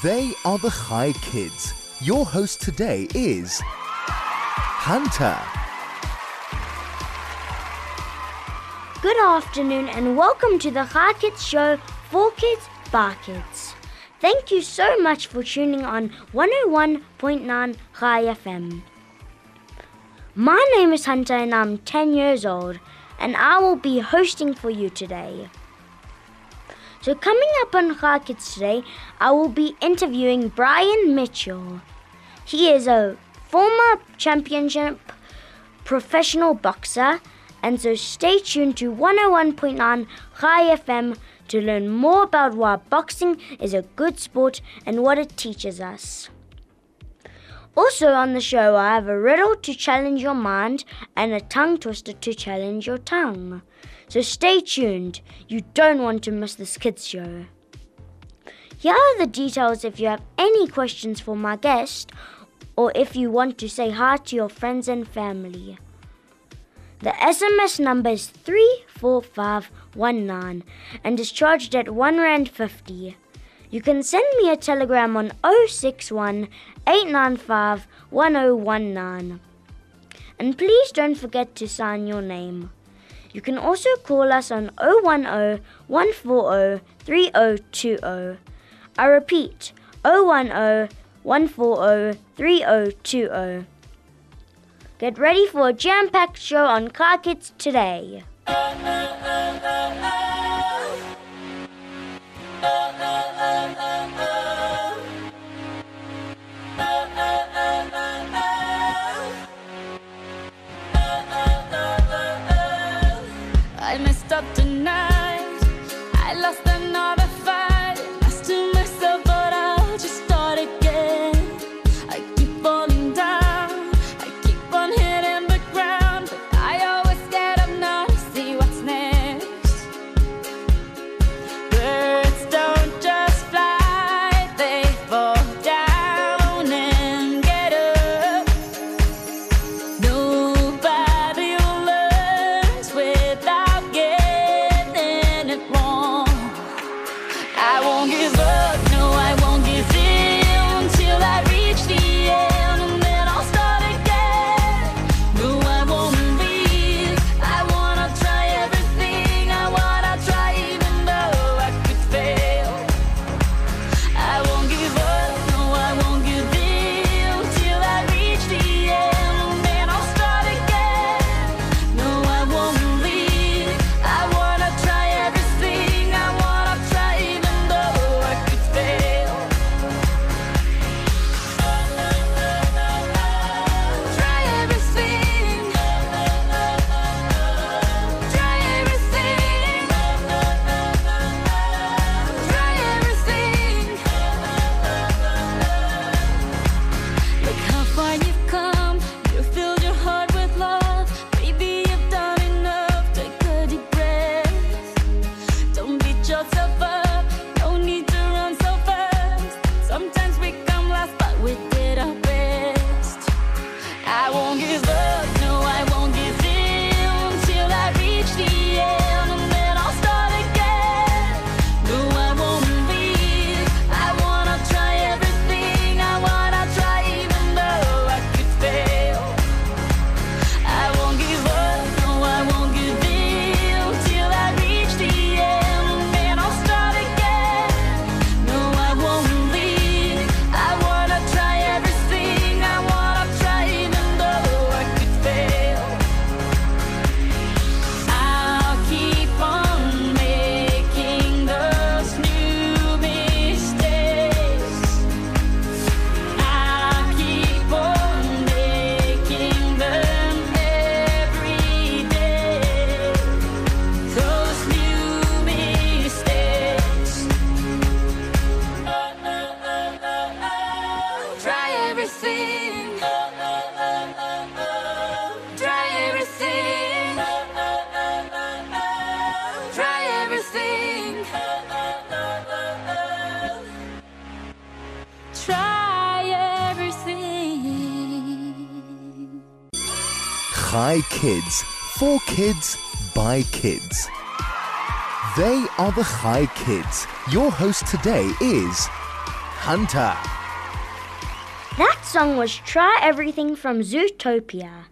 They are the Chai Kids. Your host today is Hunter. Good afternoon and welcome to the Chai Kids Show for Kids by Kids. Thank you so much for tuning on 101.9 Chai FM. My name is Hunter and I'm 10 years old and I will be hosting for you today. So, coming up on Kids today, I will be interviewing Brian Mitchell. He is a former championship professional boxer, and so stay tuned to 101.9 Chai FM to learn more about why boxing is a good sport and what it teaches us. Also on the show, I have a riddle to challenge your mind and a tongue twister to challenge your tongue. So stay tuned. You don't want to miss this kids show. Here are the details if you have any questions for my guest or if you want to say hi to your friends and family. The SMS number is 34519 and is charged at 1 Rand 50. You can send me a telegram on 061 895 1019. And please don't forget to sign your name. You can also call us on 010 140 3020. I repeat, 010 140 3020. Get ready for a jam packed show on Chai Kids today. Kids, by kids. They are the Chai Kids. Your host today is Hunter. That song was Try Everything from Zootopia.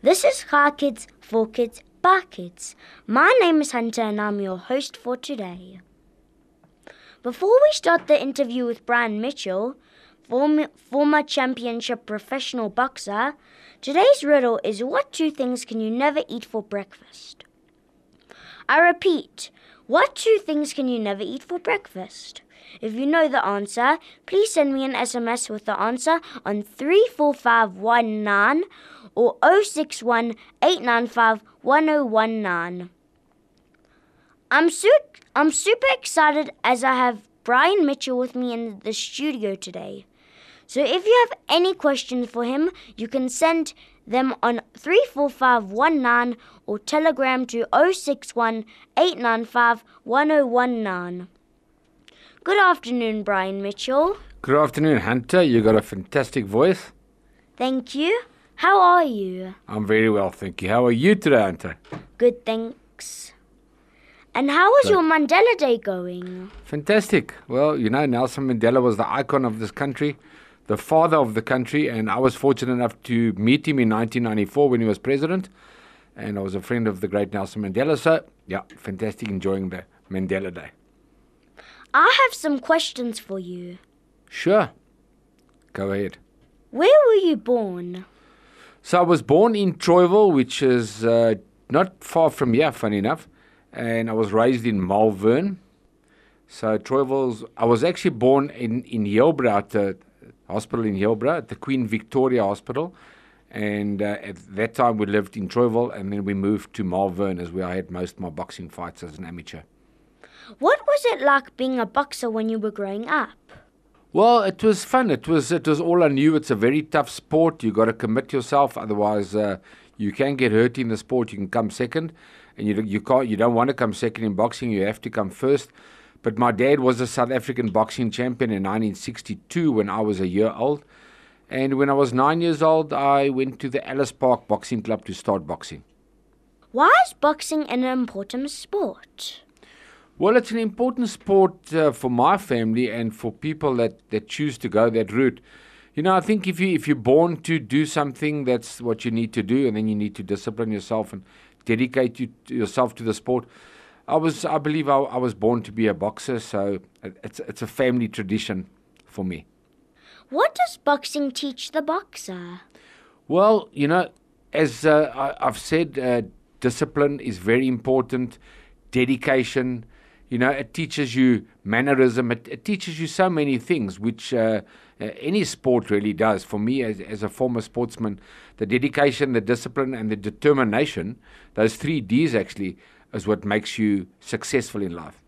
This is Chai Kids, for Kids, by Kids. My name is Hunter and I'm your host for today. Before we start the interview with Brian Mitchell, form- former championship professional boxer, today's riddle is what two things can you never eat for breakfast? I repeat, what two things can you never eat for breakfast? If you know the answer, please send me an SMS with the answer on 34519 or 061 895 1019. I'm, su- I'm super excited as I have Brian Mitchell with me in the studio today. So if you have any questions for him, you can send them on 34519 or telegram to 061 895 1019. Good afternoon, Brian Mitchell. Good afternoon, Hunter. You got a fantastic voice. Thank you. How are you? I'm very well, thank you. How are you today, Hunter? Good, thanks. And how was Good. your Mandela Day going? Fantastic. Well, you know, Nelson Mandela was the icon of this country, the father of the country, and I was fortunate enough to meet him in 1994 when he was president. And I was a friend of the great Nelson Mandela. So, yeah, fantastic enjoying the Mandela Day. I have some questions for you. Sure. Go ahead. Where were you born? So I was born in Troyville, which is uh, not far from here, funny enough, and I was raised in Malvern. So Troyville's, I was actually born in in at the hospital in Hillbrow, at the Queen Victoria Hospital, and uh, at that time we lived in Troyville, and then we moved to Malvern, as where I had most of my boxing fights as an amateur. What was it like being a boxer when you were growing up? Well, it was fun. It was it was all I knew. It's a very tough sport. You got to commit yourself, otherwise uh, you can get hurt in the sport. You can come second, and you you can't. You don't want to come second in boxing. You have to come first. But my dad was a South African boxing champion in 1962 when I was a year old, and when I was nine years old, I went to the Alice Park Boxing Club to start boxing. Why is boxing an important sport? Well, it's an important sport uh, for my family and for people that, that choose to go that route. You know, I think if you if you're born to do something, that's what you need to do, and then you need to discipline yourself and dedicate you, to yourself to the sport. I was, I believe, I, I was born to be a boxer, so it's it's a family tradition for me. What does boxing teach the boxer? Well, you know, as uh, I, I've said, uh, discipline is very important. Dedication, you know, it teaches you mannerism. It, it teaches you so many things, which uh, uh, any sport really does. For me, as, as a former sportsman, the dedication, the discipline, and the determination, those three Ds actually, is what makes you successful in life.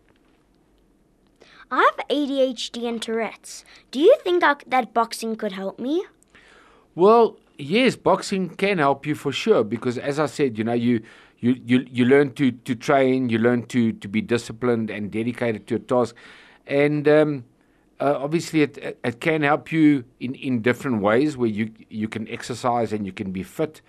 I have ADHD and Tourette's. Do you think I, that boxing could help me? Well, yes, boxing can help you for sure because, as I said, you know, you you you, you learn to, to train, you learn to, to be disciplined and dedicated to a task, and um, uh, obviously it, it it can help you in, in different ways where you you can exercise and you can be fit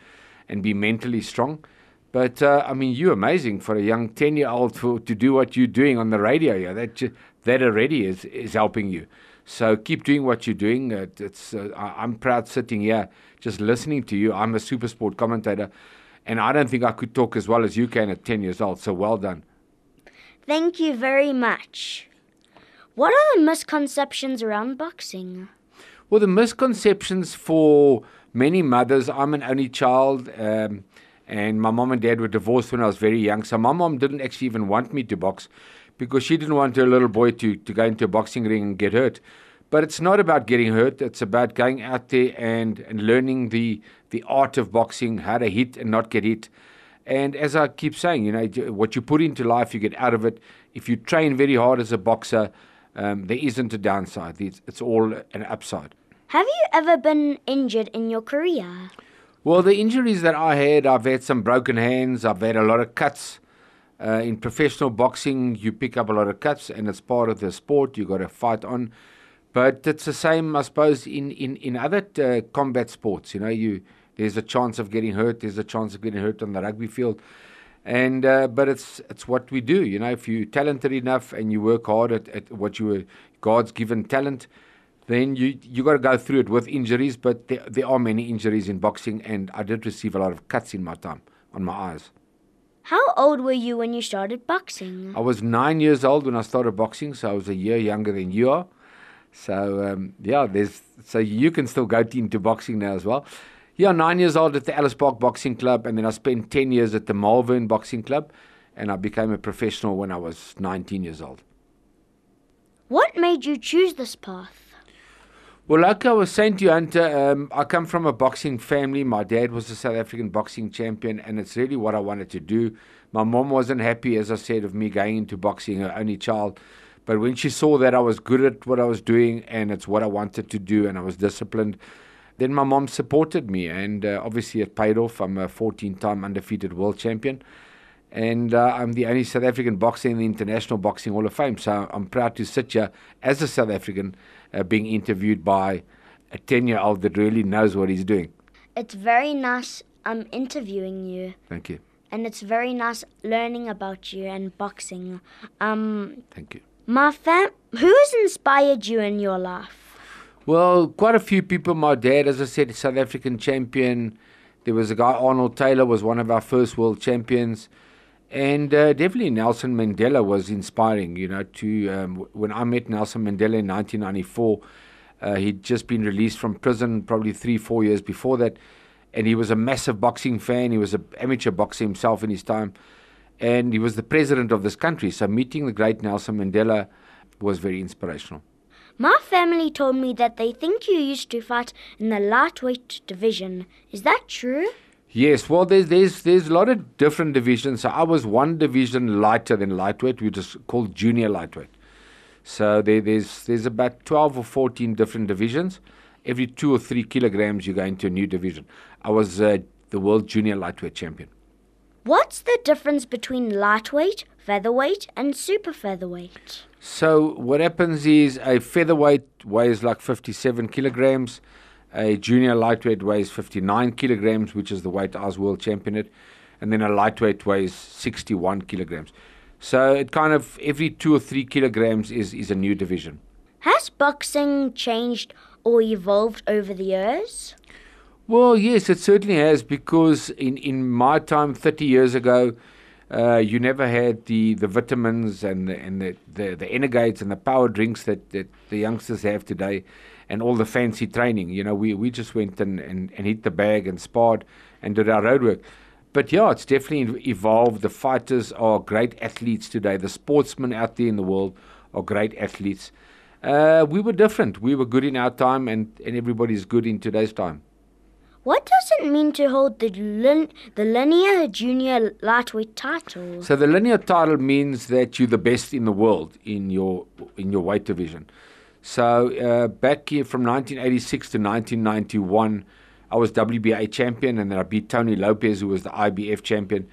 and be mentally strong. But uh, I mean, you're amazing for a young ten year old to to do what you're doing on the radio. Yeah, that ju- that already is is helping you. So keep doing what you're doing. Uh, it's uh, I- I'm proud sitting here just listening to you. I'm a SuperSport commentator, and I don't think I could talk as well as you can at 10 years old. So well done. Thank you very much. What are the misconceptions around boxing? Well, the misconceptions for many mothers. I'm an only child, um, and my mom and dad were divorced when I was very young. So my mom didn't actually even want me to box because she didn't want her little boy to, to go into a boxing ring and get hurt. But it's not about getting hurt. It's about going out there and, and learning the the art of boxing, how to hit and not get hit. And as I keep saying, you know, what you put into life, you get out of it. If you train very hard as a boxer, um, there isn't a downside. It's, it's all an upside. Have you ever been injured in your career? Well, the injuries that I had, I've had some broken hands. I've had a lot of cuts. Uh, in professional boxing, you pick up a lot of cuts, and it's part of the sport. You've got to fight on. But it's the same, I suppose, in in in other uh, combat sports. You know, you there's a chance of getting hurt. There's a chance of getting hurt on the rugby field, and uh, but it's it's what we do. You know, if you're talented enough and you work hard at, at what you were God's given talent, then you you got to go through it with injuries. But there, there are many injuries in boxing, and I did receive a lot of cuts in my time on my eyes. How old were you when you started boxing? I was nine years old when I started boxing, so I was a year younger than you are. So um, yeah, there's so you can still go into boxing now as well. Yeah, nine years old at the Alice Park Boxing Club, and then I spent ten years at the Malvern Boxing Club, and I became a professional when I was 19 years old. What made you choose this path? Well, like I was saying to you, Hunter, um, I come from a boxing family. My dad was a South African boxing champion, and it's really what I wanted to do. My mom wasn't happy, as I said, of me going into boxing, her only child. But when she saw that I was good at what I was doing and it's what I wanted to do and I was disciplined, then my mom supported me. And uh, obviously, it paid off. I'm a 14 time undefeated world champion. And uh, I'm the only South African boxer in the International Boxing Hall of Fame. So I'm proud to sit here as a South African uh, being interviewed by a 10 year old that really knows what he's doing. It's very nice um interviewing you Thank you. and it's very nice learning about you and boxing. Um Thank you. my fam who has inspired you in your life? Well, quite a few people. My dad, as I said, South African champion. There was a guy, Arnold Taylor, was one of our first world champions. And uh, definitely Nelson Mandela was inspiring, you know, to, um, when I met Nelson Mandela in 1994, uh, he'd just been released from prison probably three, four years before that. And he was a massive boxing fan. He was an amateur boxer himself in his time. And he was the president of this country. So meeting the great Nelson Mandela was very inspirational. My family told me that they think you used to fight in the lightweight division. Is that true? Yes, well, there's there's there's a lot of different divisions. So I was one division lighter than lightweight, which is called junior lightweight. So there, there's there's about twelve or fourteen different divisions. Every two or three kilograms, you go into a new division. I was uh, the world junior lightweight champion. What's the difference between lightweight, featherweight, and super featherweight? So what happens is a featherweight weighs like 57 kilograms, a junior lightweight weighs 59 kilograms, which is the weight I was world champion at, and then a lightweight weighs 61 kilograms. So it kind of every two or three kilograms is, is a new division. Has boxing changed or evolved over the years? Well, yes, it certainly has because in, in my time, 30 years ago, uh, you never had the, the vitamins and the, and the, the, the Energades and the power drinks that, that the youngsters have today and all the fancy training. You know, we, we just went and, and, and hit the bag and sparred and did our road work. But yeah, it's definitely evolved. The fighters are great athletes today. The sportsmen out there in the world are great athletes. Uh, we were different. We were good in our time, and, and everybody's good in today's time. What does it mean to hold the, lin- the linear junior lightweight title? So the linear title means that you're the best in the world in your in your weight division. So uh, back here from 1986 to 1991, I was WBA champion, and then I beat Tony Lopez, who was the IBF champion.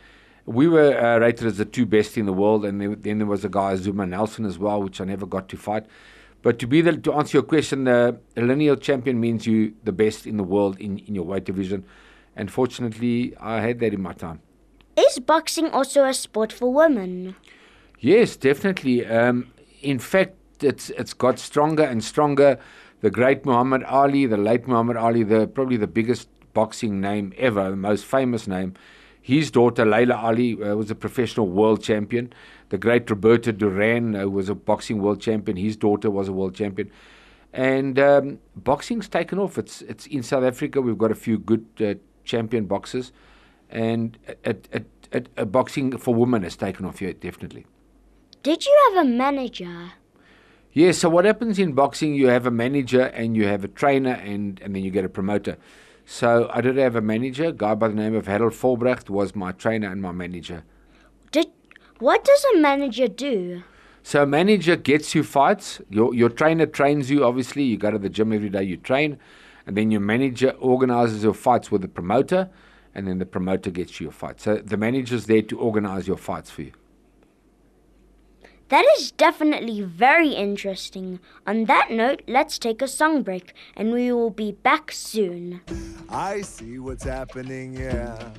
We were uh, rated as the two best in the world, and then, then there was a guy Zuma Nelson as well, which I never got to fight. But to be the, to answer your question, the lineal champion means you the best in the world in, in your weight division. And fortunately, I had that in my time. Is boxing also a sport for women? Yes, definitely. Um, in fact, it's it's got stronger and stronger. The great Muhammad Ali, the late Muhammad Ali, the probably the biggest boxing name ever, the most famous name. His daughter Laila Ali uh, was a professional world champion. The great Roberto Duran uh, was a boxing world champion. His daughter was a world champion. And um, boxing's taken off. It's it's in South Africa. We've got a few good uh, champion boxers, and it, boxing for women has taken off here definitely. Did you have a manager? Yes, so what happens in boxing, you have a manager and you have a trainer and, and then you get a promoter. So I did have a manager, a guy by the name of Harold Volbrecht was my trainer and my manager. Did what does a manager do? So a manager gets you fights. Your your trainer trains you. Obviously, you go to the gym every day. You train, and then your manager organizes your fights with the promoter, and then the promoter gets you your fight. So the manager's there to organize your fights for you. That is definitely very interesting. On that note, let's take a song break and we will be back soon. I see what's happening, yeah.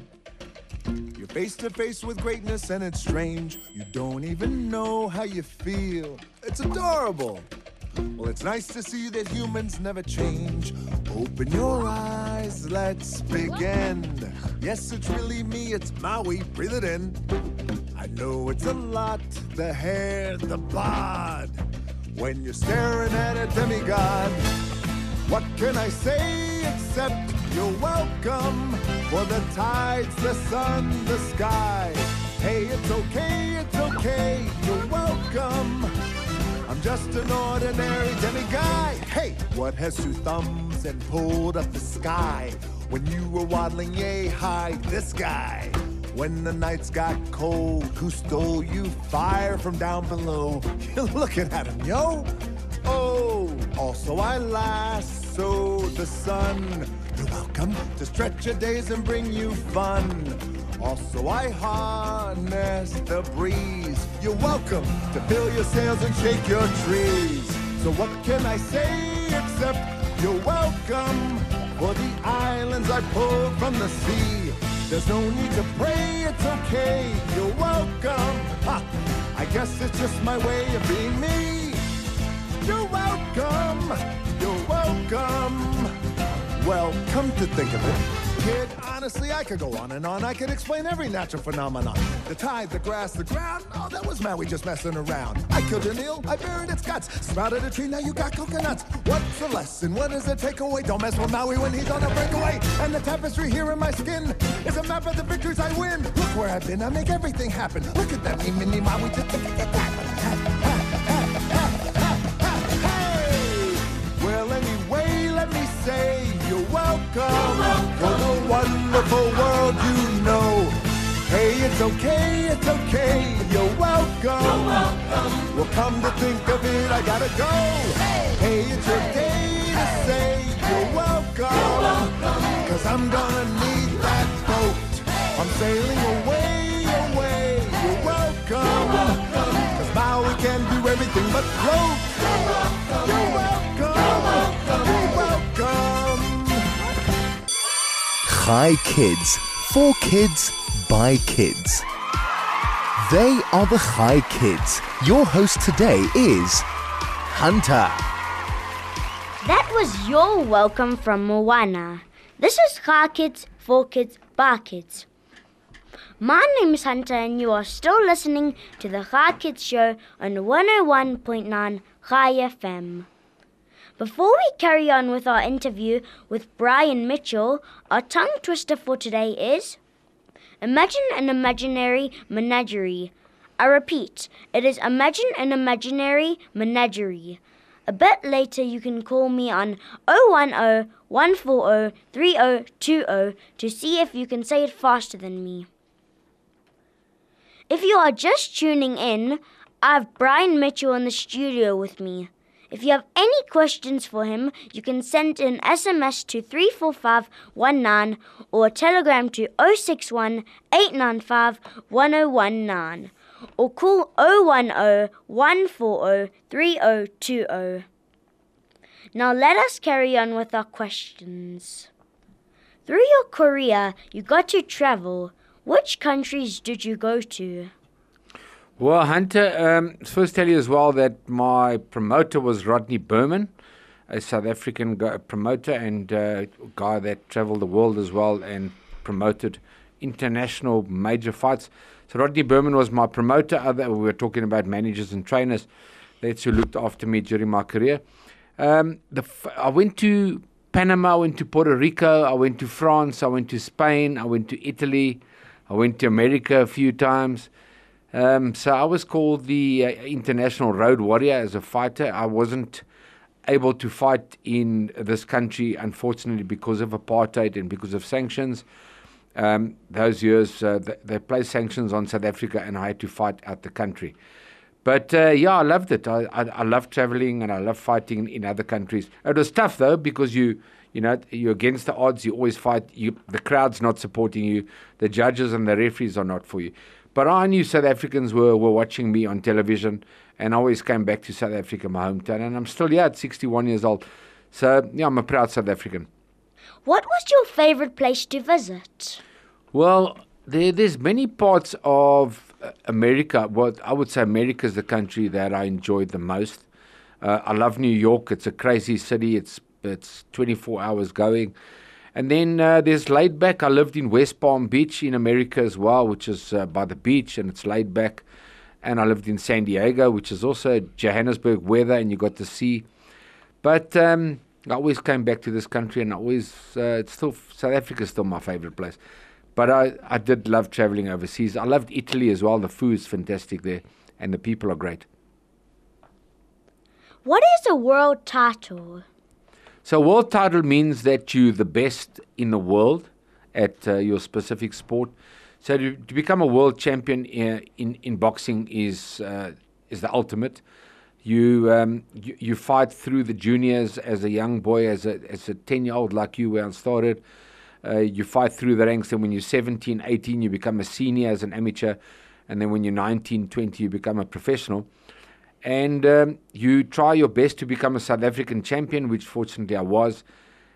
You're face to face with greatness and it's strange. You don't even know how you feel. It's adorable. Well, it's nice to see that humans never change. Open your eyes, let's begin. Yes, it's really me, it's Maui, breathe it in. I know it's a lot, the hair, the bod. When you're staring at a demigod, what can I say except you're welcome for the tides, the sun, the sky? Hey, it's okay, it's okay, you're welcome. I'm just an ordinary demigod. Hey, what has two thumbs and pulled up the sky? When you were waddling yay high, this guy. When the nights got cold, who stole you fire from down below? You're looking at him, yo. Oh, also I lasso the sun. You're welcome to stretch your days and bring you fun. Also I harness the breeze. You're welcome to fill your sails and shake your trees. So what can I say except you're welcome for the islands I pulled from the sea. There's no need to pray, it's okay. You're welcome. Ha! I guess it's just my way of being me. You're welcome. You're welcome. Well, come to think of it, kid, honestly, I could go on and on. I could explain every natural phenomenon. The tide, the grass, the ground. Oh, that was Maui just messing around. I killed an eel, I buried its guts. Sprouted a tree, now you got coconuts. What's the lesson? What is the takeaway? Don't mess with Maui when he's on a breakaway. And the tapestry here in my skin is a map of the victories I win. Look where I've been, I make everything happen. Look at that, me, mini Maui, just look at that. Well, anyway, let me say you're welcome, wonderful world you know. Hey, it's okay, it's okay, you're welcome. Well, come to think of it, I gotta go. Hey, it's your day to say you're welcome. Cause I'm gonna need that boat. I'm sailing away, away, you're welcome. Cause Maui can do everything but float. You're welcome. Chai Kids, for kids, by kids. They are the Chai Kids. Your host today is Hunter. That was your welcome from Moana. This is Chai Kids, for kids, by kids. My name is Hunter, and you are still listening to the Chai Kids Show on 101.9 Chai FM. Before we carry on with our interview with Brian Mitchell, our tongue twister for today is Imagine an imaginary menagerie. I repeat, it is imagine an imaginary menagerie. A bit later, you can call me on 010 140 3020 to see if you can say it faster than me. If you are just tuning in, I have Brian Mitchell in the studio with me. If you have any questions for him, you can send an SMS to 34519 or telegram to 061 895 1019 or call 010 140 3020. Now let us carry on with our questions. Through your career, you got to travel. Which countries did you go to? Well, Hunter, um, first tell you as well that my promoter was Rodney Berman, a South African promoter and uh, guy that traveled the world as well and promoted international major fights. So Rodney Berman was my promoter. Other, we were talking about managers and trainers. That's who looked after me during my career. Um, the, I went to Panama, I went to Puerto Rico, I went to France, I went to Spain, I went to Italy, I went to America a few times. Um, so I was called the uh, international road warrior as a fighter. I wasn't able to fight in this country, unfortunately, because of apartheid and because of sanctions. Um, those years, uh, th- they placed sanctions on South Africa, and I had to fight out the country. But uh, yeah, I loved it. I, I, I love traveling and I love fighting in other countries. It was tough though because you you know you're against the odds. You always fight. You the crowd's not supporting you. The judges and the referees are not for you. But I knew South Africans were, were watching me on television, and I always came back to South Africa, my hometown. And I'm still here at 61 years old. So yeah, I'm a proud South African. What was your favorite place to visit? Well, there, there's many parts of uh, America. What I would say America is the country that I enjoyed the most. Uh, I love New York. It's a crazy city. It's it's 24 hours going. And then uh, there's laid back. I lived in West Palm Beach in America as well, which is uh, by the beach and it's laid back. And I lived in San Diego, which is also Johannesburg weather, and you got the sea. But um, I always came back to this country, and I always uh, it's still South Africa is still my favorite place. But I, I did love traveling overseas. I loved Italy as well. The food's fantastic there, and the people are great. What is a world title? So world title means that you're the best in the world at uh, your specific sport. So to, to become a world champion in in, in boxing is uh, is the ultimate. You, um, you you fight through the juniors as a young boy, as a as a ten year old like you, where I started. Uh, you fight through the ranks, and when you're 17, 18, you become a senior as an amateur, and then when you're 19, 20, you become a professional and um, you try your best to become a South African champion, which fortunately I was.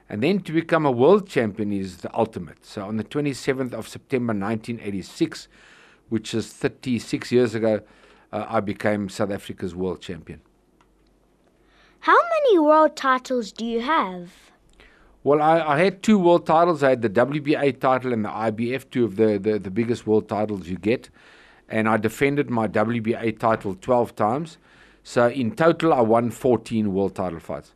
And then to become a world champion is the ultimate. So on the 27th of September 1986, which is 36 years ago, uh, I became South Africa's world champion. How many world titles do you have? Well, I, I had two world titles. I had the WBA title and the IBF, two of the, the, the biggest world titles you get. And I defended my WBA title 12 times. So in total, I won 14 world title fights.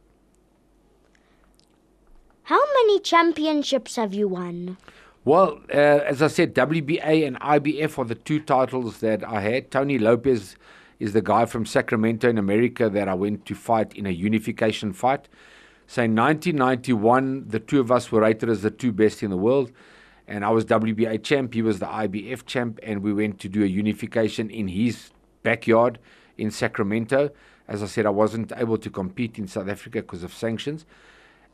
How many championships have you won? Well, uh, as I said, WBA and IBF are the two titles that I had. Tony Lopez is the guy from Sacramento in America that I went to fight in a unification fight. So in 1991, the two of us were rated as the two best in the world. And I was WBA champ, he was the IBF champ, and we went to do a unification in his backyard in Sacramento. As I said, I wasn't able to compete in South Africa because of sanctions.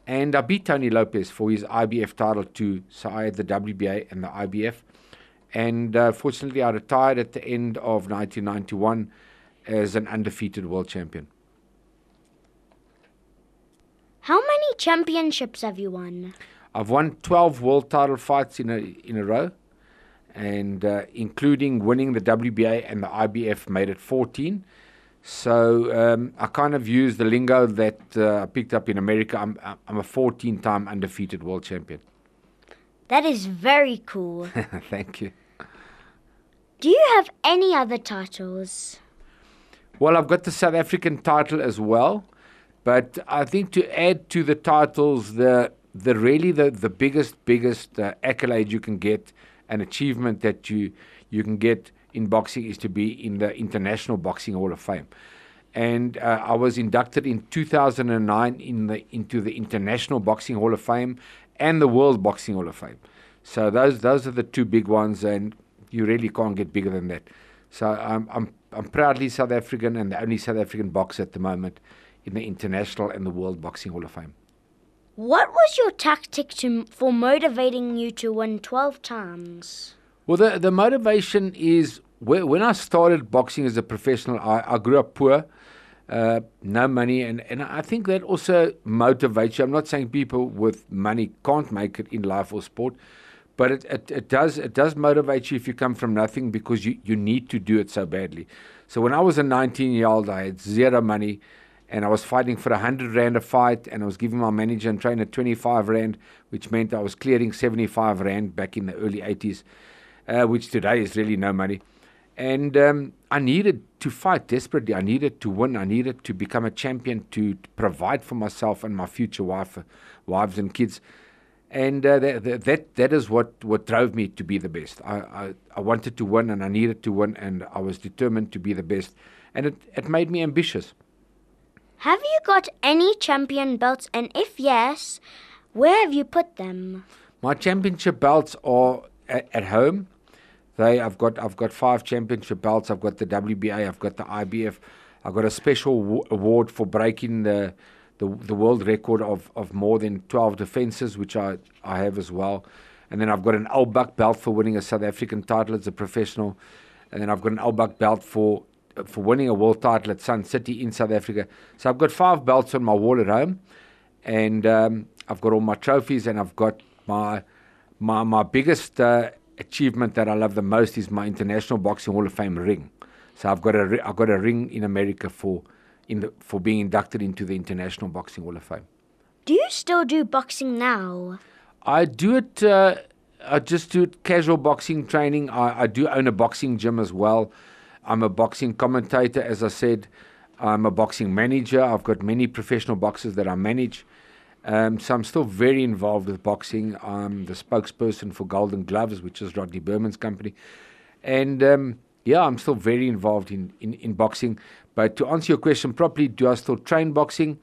And I beat Tony Lopez for his IBF title too. So I had the WBA and the IBF. And uh, fortunately, I retired at the end of 1991 as an undefeated world champion. How many championships have you won? I've won 12 world title fights in a, in a row, and uh, including winning the WBA and the IBF, made it 14. So um, I kind of use the lingo that uh, I picked up in America. I'm, I'm a 14 time undefeated world champion. That is very cool. Thank you. do you have any other titles? Well, I've got the South African title as well, but I think to add to the titles, the the really the, the biggest biggest uh, accolade you can get, an achievement that you you can get in boxing is to be in the International Boxing Hall of Fame. And uh, I was inducted in 2009 in the into the International Boxing Hall of Fame and the World Boxing Hall of Fame. So those those are the two big ones, and you really can't get bigger than that. So I'm I'm I'm proudly South African and the only South African boxer at the moment in the International and the World Boxing Hall of Fame. What was your tactic to, for motivating you to win 12 times? Well, the, the motivation is when I started boxing as a professional, I, I grew up poor, uh, no money, and, and I think that also motivates you. I'm not saying people with money can't make it in life or sport, but it, it, it does it does motivate you if you come from nothing because you, you need to do it so badly. So when I was a 19 year old, I had zero money and I was fighting for a 100 Rand a fight, and I was giving my manager and trainer 25 Rand, which meant I was clearing 75 Rand back in the early 80s, uh, which today is really no money. And um, I needed to fight desperately. I needed to win. I needed to become a champion to provide for myself and my future wife, wives and kids. And uh, that, that that is what, what drove me to be the best. I, I, I wanted to win and I needed to win, and I was determined to be the best. And it, it made me ambitious. Have you got any champion belts? And if yes, where have you put them? My championship belts are at, at home. They, I've got, I've got five championship belts. I've got the WBA. I've got the IBF. I've got a special award for breaking the, the, the world record of, of more than 12 defenses, which I, I have as well. And then I've got an Albach belt for winning a South African title as a professional. And then I've got an Albach belt for for winning a world title at Sun City in South Africa. So I've got five belts on my wall at home, and um, I've got all my trophies, and I've got my my my biggest uh, achievement that I love the most is my International Boxing Hall of Fame ring. So I've got a I've got a ring in America for in the, for being inducted into the International Boxing Hall of Fame. Do you still do boxing now? I do it. Uh, I just do casual boxing training. I, I do own a boxing gym as well. I'm a boxing commentator, as I said. I'm a boxing manager. I've got many professional boxers that I manage. Um, so I'm still very involved with boxing. I'm the spokesperson for Golden Gloves, which is Rodney Berman's company. And um, yeah, I'm still very involved in, in, in boxing. But to answer your question properly, do I still train boxing?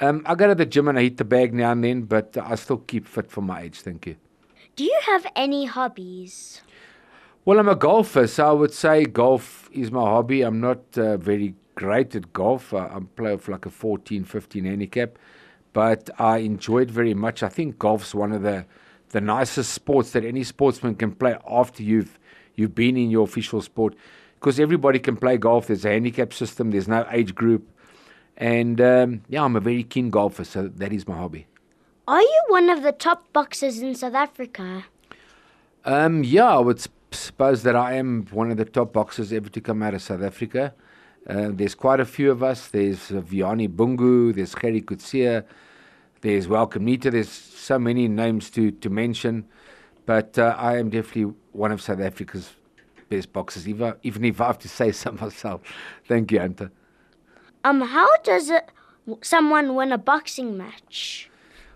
Um, I go to the gym and I hit the bag now and then, but I still keep fit for my age. Thank you. Do you have any hobbies? Well, I'm a golfer, so I would say golf is my hobby. I'm not uh, very great at golf. I, I play off like a 14, 15 handicap, but I enjoy it very much. I think golf's one of the the nicest sports that any sportsman can play after you've you've been in your official sport, because everybody can play golf. There's a handicap system. There's no age group, and um, yeah, I'm a very keen golfer, so that is my hobby. Are you one of the top boxers in South Africa? Um, yeah, I would suppose that I am one of the top boxers ever to come out of South Africa. Uh, there's quite a few of us. There's uh, Vuyani Bungu, there's Gerrie Coetzee, there's Welcome Ncita. There's so many names to, to mention. But uh, I am definitely one of South Africa's best boxers, even, even if I have to say so myself. Thank you, Hunter. Um, how does it, someone win a boxing match?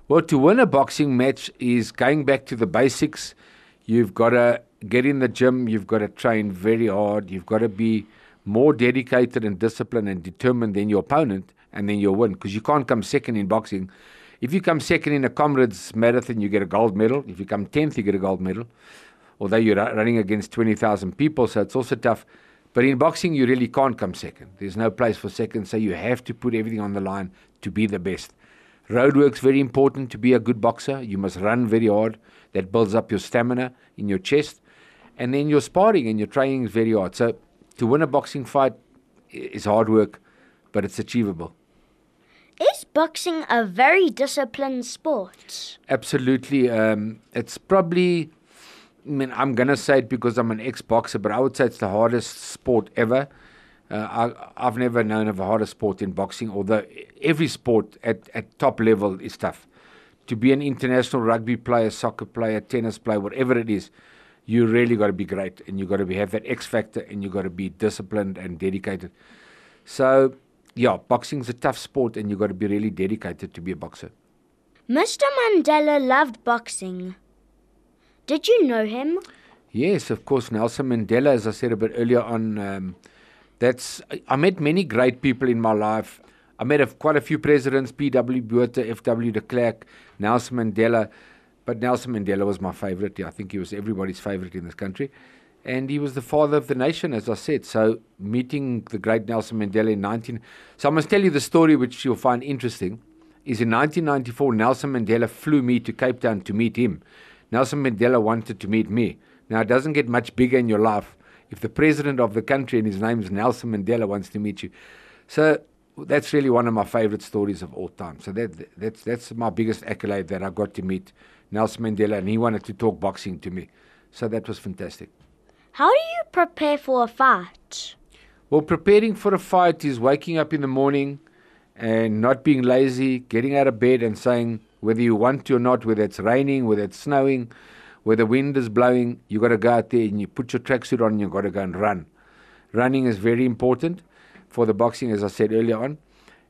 Well, to win a boxing match is going back to the basics. You've got to get in the gym, you've got to train very hard, you've got to be more dedicated and disciplined and determined than your opponent, and then you'll win because you can't come second in boxing. If you come second in a comrades marathon, you get a gold medal. If you come 10th, you get a gold medal. Although you're running against 20,000 people, so it's also tough. But in boxing, you really can't come second. There's no place for second, so you have to put everything on the line to be the best. Road work's very important to be a good boxer. You must run very hard. That builds up your stamina in your chest. And then you're sparring and you're training is very hard. So to win a boxing fight is hard work, but it's achievable. Is boxing a very disciplined sport? Absolutely. Um, it's probably, I mean, I'm going to say it because I'm an ex boxer, but I would say it's the hardest sport ever. Uh, I, I've never known of a harder sport in boxing, although every sport at, at top level is tough. To be an international rugby player, soccer player, tennis player, whatever it is, you really got to be great and you got to be have that X factor and you got to be disciplined and dedicated. So, yeah, boxing's a tough sport and you got to be really dedicated to be a boxer. Mr. Mandela loved boxing. Did you know him? Yes, of course. Nelson Mandela, as I said a bit earlier on, um, that's I- I met many great people in my life. I met a, quite a few presidents: P.W. Botha, F.W. de Klerk, Nelson Mandela. But Nelson Mandela was my favorite. I think he was everybody's favorite in this country, and he was the father of the nation, as I said. So meeting the great Nelson Mandela in 19, so I must tell you the story, which you'll find interesting. Is in 1994, Nelson Mandela flew me to Cape Town to meet him. Nelson Mandela wanted to meet me. Now, it doesn't get much bigger in your life if the president of the country and his name is Nelson Mandela wants to meet you. So that's really one of my favorite stories of all time. So that that's that's my biggest accolade that I got to meet Nelson Mandela, and he wanted to talk boxing to me. So that was fantastic. How do you prepare for a fight? Well, preparing for a fight is waking up in the morning and not being lazy, getting out of bed and saying whether you want to or not, whether it's raining, whether it's snowing, whether the wind is blowing, you got to go out there and you put your tracksuit on and you got to go and run. Running is very important for the boxing, as I said earlier on.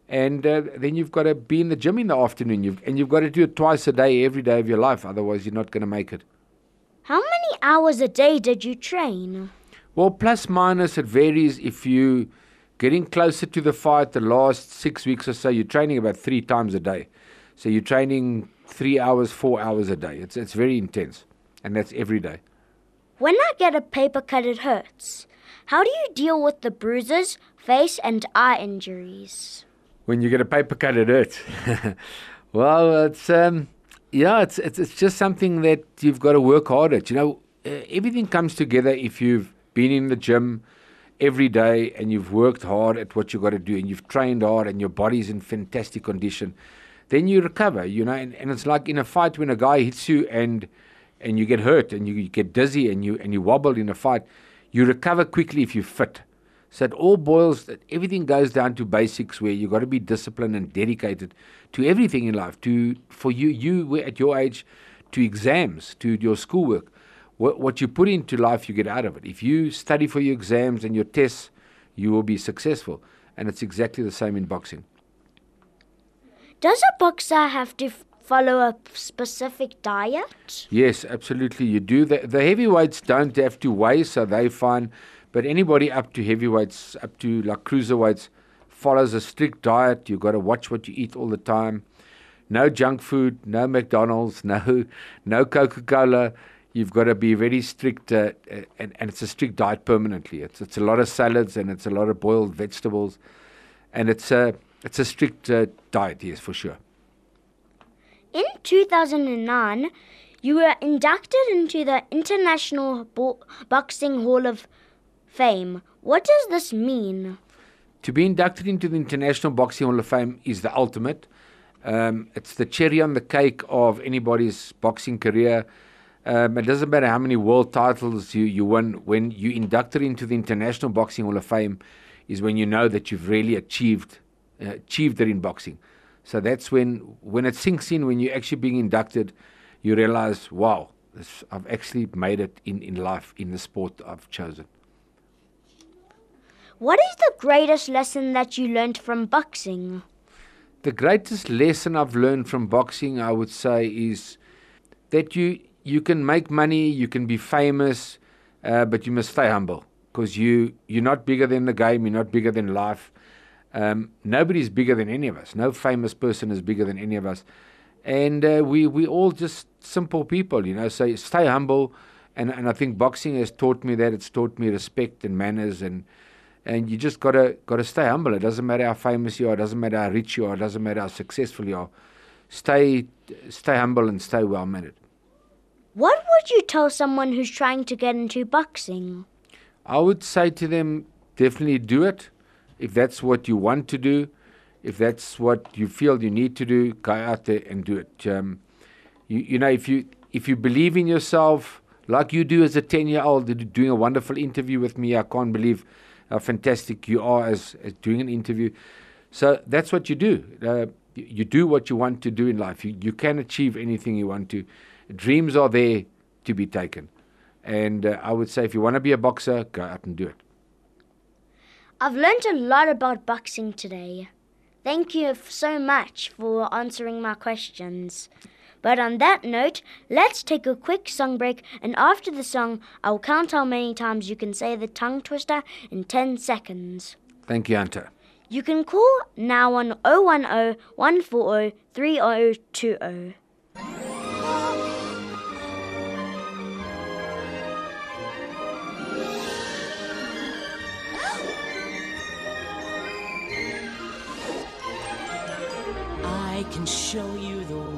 And uh, then you've got to be in the gym in the afternoon, you've, and you've got to do it twice a day, every day of your life. Otherwise, you're not going to make it. How many hours a day did you train? Well, plus minus, it varies. If you getting closer to the fight, the last six weeks or so, you're training about three times a day. So you're training three hours, four hours a day. It's it's very intense, and that's every day. When I get a paper cut, it hurts. How do you deal with the bruises, face, and eye injuries? When you get a paper cut, it hurts. well, it's um, yeah, it's, it's it's just something that you've got to work hard at. You know, everything comes together if you've been in the gym every day and you've worked hard at what you've got to do and you've trained hard and your body's in fantastic condition. Then you recover, you know, and, and it's like in a fight when a guy hits you and and you get hurt and you, you get dizzy and you and you wobble in a fight, you recover quickly if you're fit. So it all boils, that everything goes down to basics where you've got to be disciplined and dedicated to everything in life. To for you, you were at your age, to exams, to your schoolwork. What, what you put into life, you get out of it. If you study for your exams and your tests, you will be successful. And it's exactly the same in boxing. Does a boxer have to f- follow a specific diet? Yes, absolutely. You do. The, the heavyweights don't have to weigh, so they fine. But anybody up to heavyweights, up to like cruiserweights, follows a strict diet. You've got to watch what you eat all the time. No junk food, no McDonald's, no no Coca Cola. You've got to be very strict, uh, uh, and, and it's a strict diet permanently. It's it's a lot of salads and it's a lot of boiled vegetables, and it's a it's a strict uh, diet. Yes, for sure. In 2009, you were inducted into the International Bo- Boxing Hall of Fame. What does this mean? To be inducted into the International Boxing Hall of Fame is the ultimate. Um, it's the cherry on the cake of anybody's boxing career. Um, it doesn't matter how many world titles you, you win. When you inducted into the International Boxing Hall of Fame, is when you know that you've really achieved uh, achieved it in boxing. So that's when when it sinks in. When you're actually being inducted, you realize, wow, this, I've actually made it in, in life in the sport I've chosen. What is the greatest lesson that you learned from boxing? The greatest lesson I've learned from boxing, I would say, is that you you can make money, you can be famous, uh, but you must stay humble because you you're not bigger than the game, you're not bigger than life. Um, nobody's bigger than any of us. No famous person is bigger than any of us, and uh, we we all just simple people, you know. So stay humble, and and I think boxing has taught me that. It's taught me respect and manners and and you just gotta gotta stay humble. It doesn't matter how famous you are, it doesn't matter how rich you are, it doesn't matter how successful you are. Stay stay humble and stay well mannered. What would you tell someone who's trying to get into boxing? I would say to them, definitely do it. If that's what you want to do, if that's what you feel you need to do, go out there and do it. Um, you, you know, if you if you believe in yourself, like you do as a ten year old, doing a wonderful interview with me, I can't believe how fantastic you are as, as doing an interview. So that's what you do. Uh, you, do what you want to do in life. You, you can achieve anything you want to. Dreams are there to be taken. And uh, I would say if you want to be a boxer, go out and do it. I've learned a lot about boxing today. Thank you so much for answering my questions. But on that note, let's take a quick song break, and after the song, I'll count how many times you can say the tongue twister in 10 seconds. Thank you, Hunter. You can call now on 010 140 3020. I can show you the world.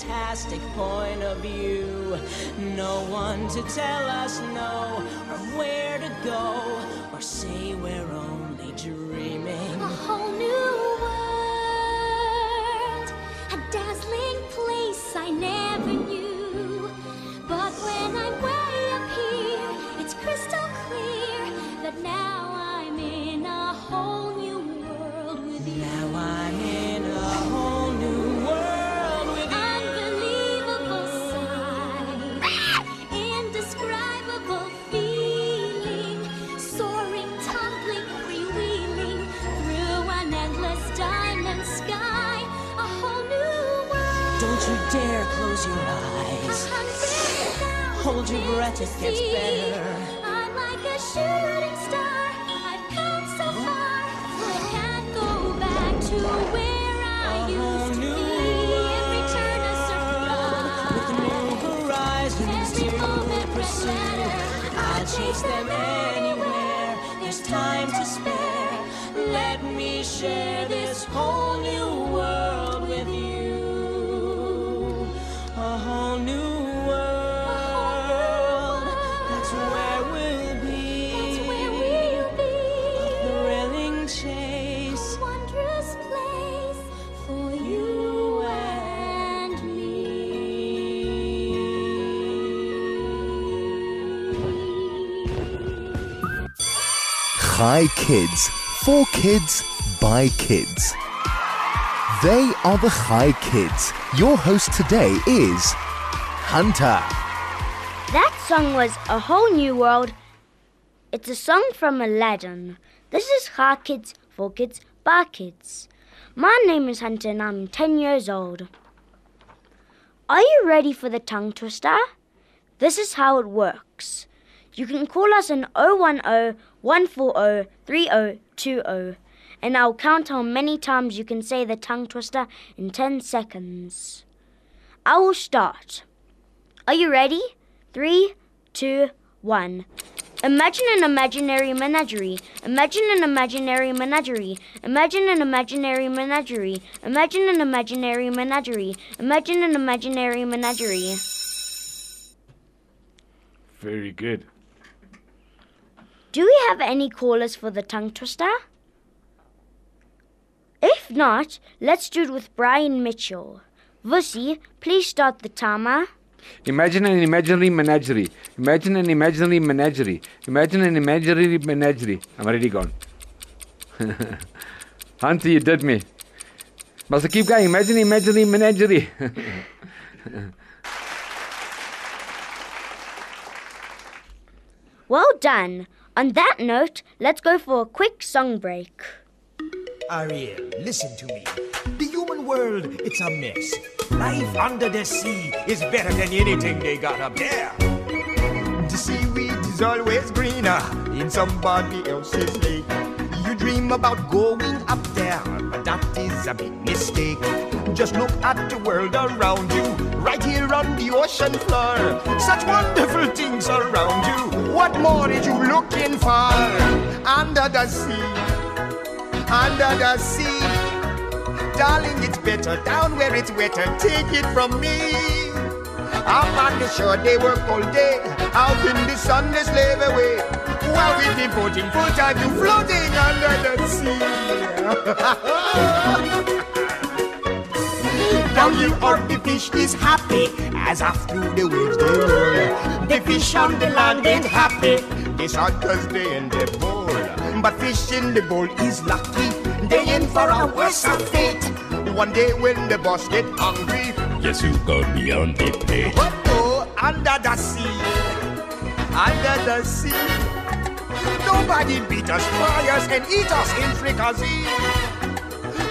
fantastic point of view. No one to tell us no, or where to go, or say we're only dreaming. A whole new world, a dazzling place I never Hold your breath, gets better. I'm like a shooting star. I've come so far. I can't go back to where I A used to be. Every turn a surprise. With new horizons Every moment pursue. I'll chase them anywhere. There's time to spare. Let me share this whole new Chai Kids, for kids, by kids. They are the Chai Kids. Your host today is Hunter. That song was A Whole New World. It's a song from Aladdin. This is Chai Kids, for kids, by kids. My name is Hunter and I'm 10 years old. Are you ready for the tongue twister? This is how it works. You can call us on 010 140 3020 and I'll count how many times you can say the tongue twister in 10 seconds. I will start. Are you ready? Three, two, one. Imagine an imaginary menagerie. Imagine an imaginary menagerie. Imagine an imaginary menagerie. Imagine an imaginary menagerie. Imagine an imaginary menagerie. Very good. Do we have any callers for the tongue twister? If not, let's do it with Brian Mitchell. Vusi, please start the timer. Imagine an imaginary menagerie. Imagine an imaginary menagerie. Imagine an imaginary menagerie. I'm already gone. Hunter, you did me. Must I keep going? Imagine imaginary menagerie. Well done. On that note, let's go for a quick song break. Ariel, listen to me. The human world, it's a mess. Life under the sea is better than anything they got up there. The seaweed is always greener in somebody else's lake. Dream about going up there, but that is a big mistake. Just look at the world around you, right here on the ocean floor. Such wonderful things around you. What more are you looking for? Under the sea under the sea. Darling, it's better down where it's wetter. Take it from me. Up on the shore, they work all day. Out in the sun, they slave away. While we devoting full time to floating under the sea. Down here on the fish is happy as off through the waves they roll. The fish on the land ain't happy. They shot cause they in the bowl. But fish in the bowl is lucky. They in for a worse fate. One day when the boss get hungry, Yes, you go beyond the pay. what go under the sea? Under the sea. Nobody beat us, fry us, and eat us in fricassee.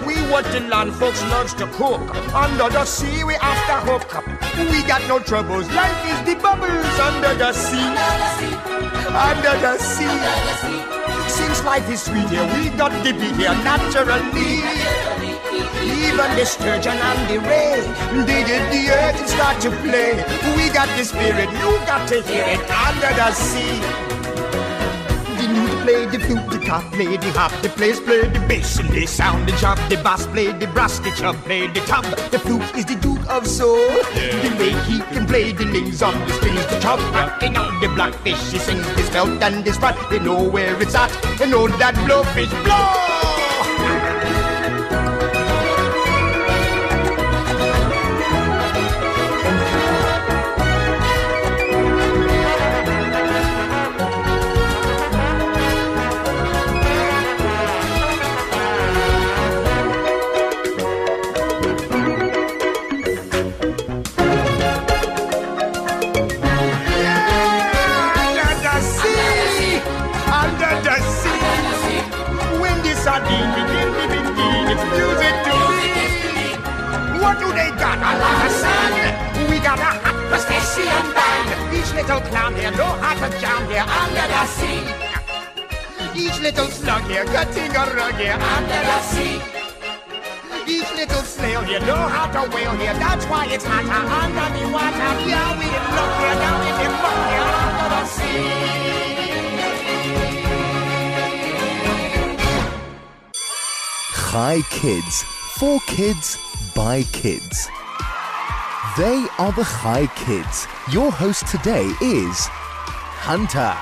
We the land folks loves to cook. Under the sea, we after hook. Up. We got no troubles. Life is the bubbles under the sea. Under the sea. Since life is sweet here, we got to be here naturally. Even the sturgeon and the ray, they did the earth and start to play. We got the spirit, you got to hear it under the sea. The play the flute, the cop play the hop, the place play the bass, and they sound the chop, the bass play the brass, the chub play the tub. The flute is the duke of soul. The way he can play the names on the strings, the chub rocking on the blackfish, he sings his belt and his sprat. They know where it's at, they know that blowfish blow. Kids, by kids. They are the Chai Kids. Your host today is Hunter.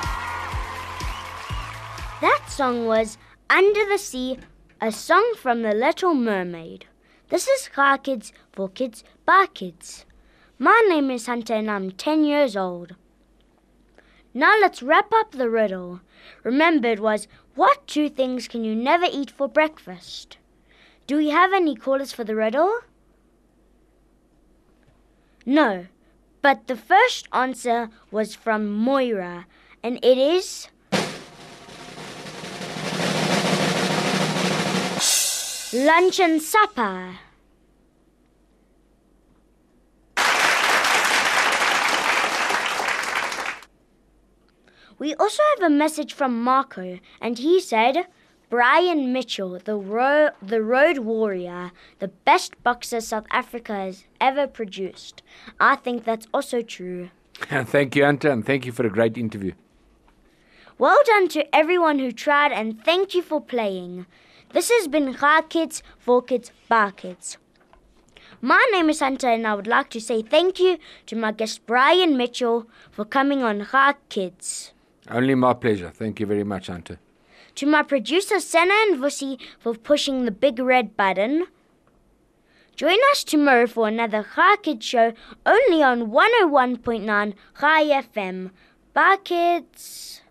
That song was Under the Sea, a song from The Little Mermaid. This is Chai Kids for Kids by Kids. My name is Hunter and I'm 10 years old. Now let's wrap up the riddle. Remember, it was what two things can you never eat for breakfast? Do we have any callers for the riddle? No, but the first answer was from Moira, and it is. Lunch and supper. We also have a message from Marco, and he said, Brian Mitchell, the, ro- the road warrior, the best boxer South Africa has ever produced. I think that's also true. thank you, Hunter, and thank you for a great interview. Well done to everyone who tried, and thank you for playing. This has been Chai Kids for Kids Bar Kids. My name is Hunter, and I would like to say thank you to my guest Brian Mitchell for coming on Chai Kids. Only my pleasure. Thank you very much, Hunter. To my producer Senna and Vusi for pushing the big red button. Join us tomorrow for another Chai Kids show only on 101.9 Chai FM. Bye, kids.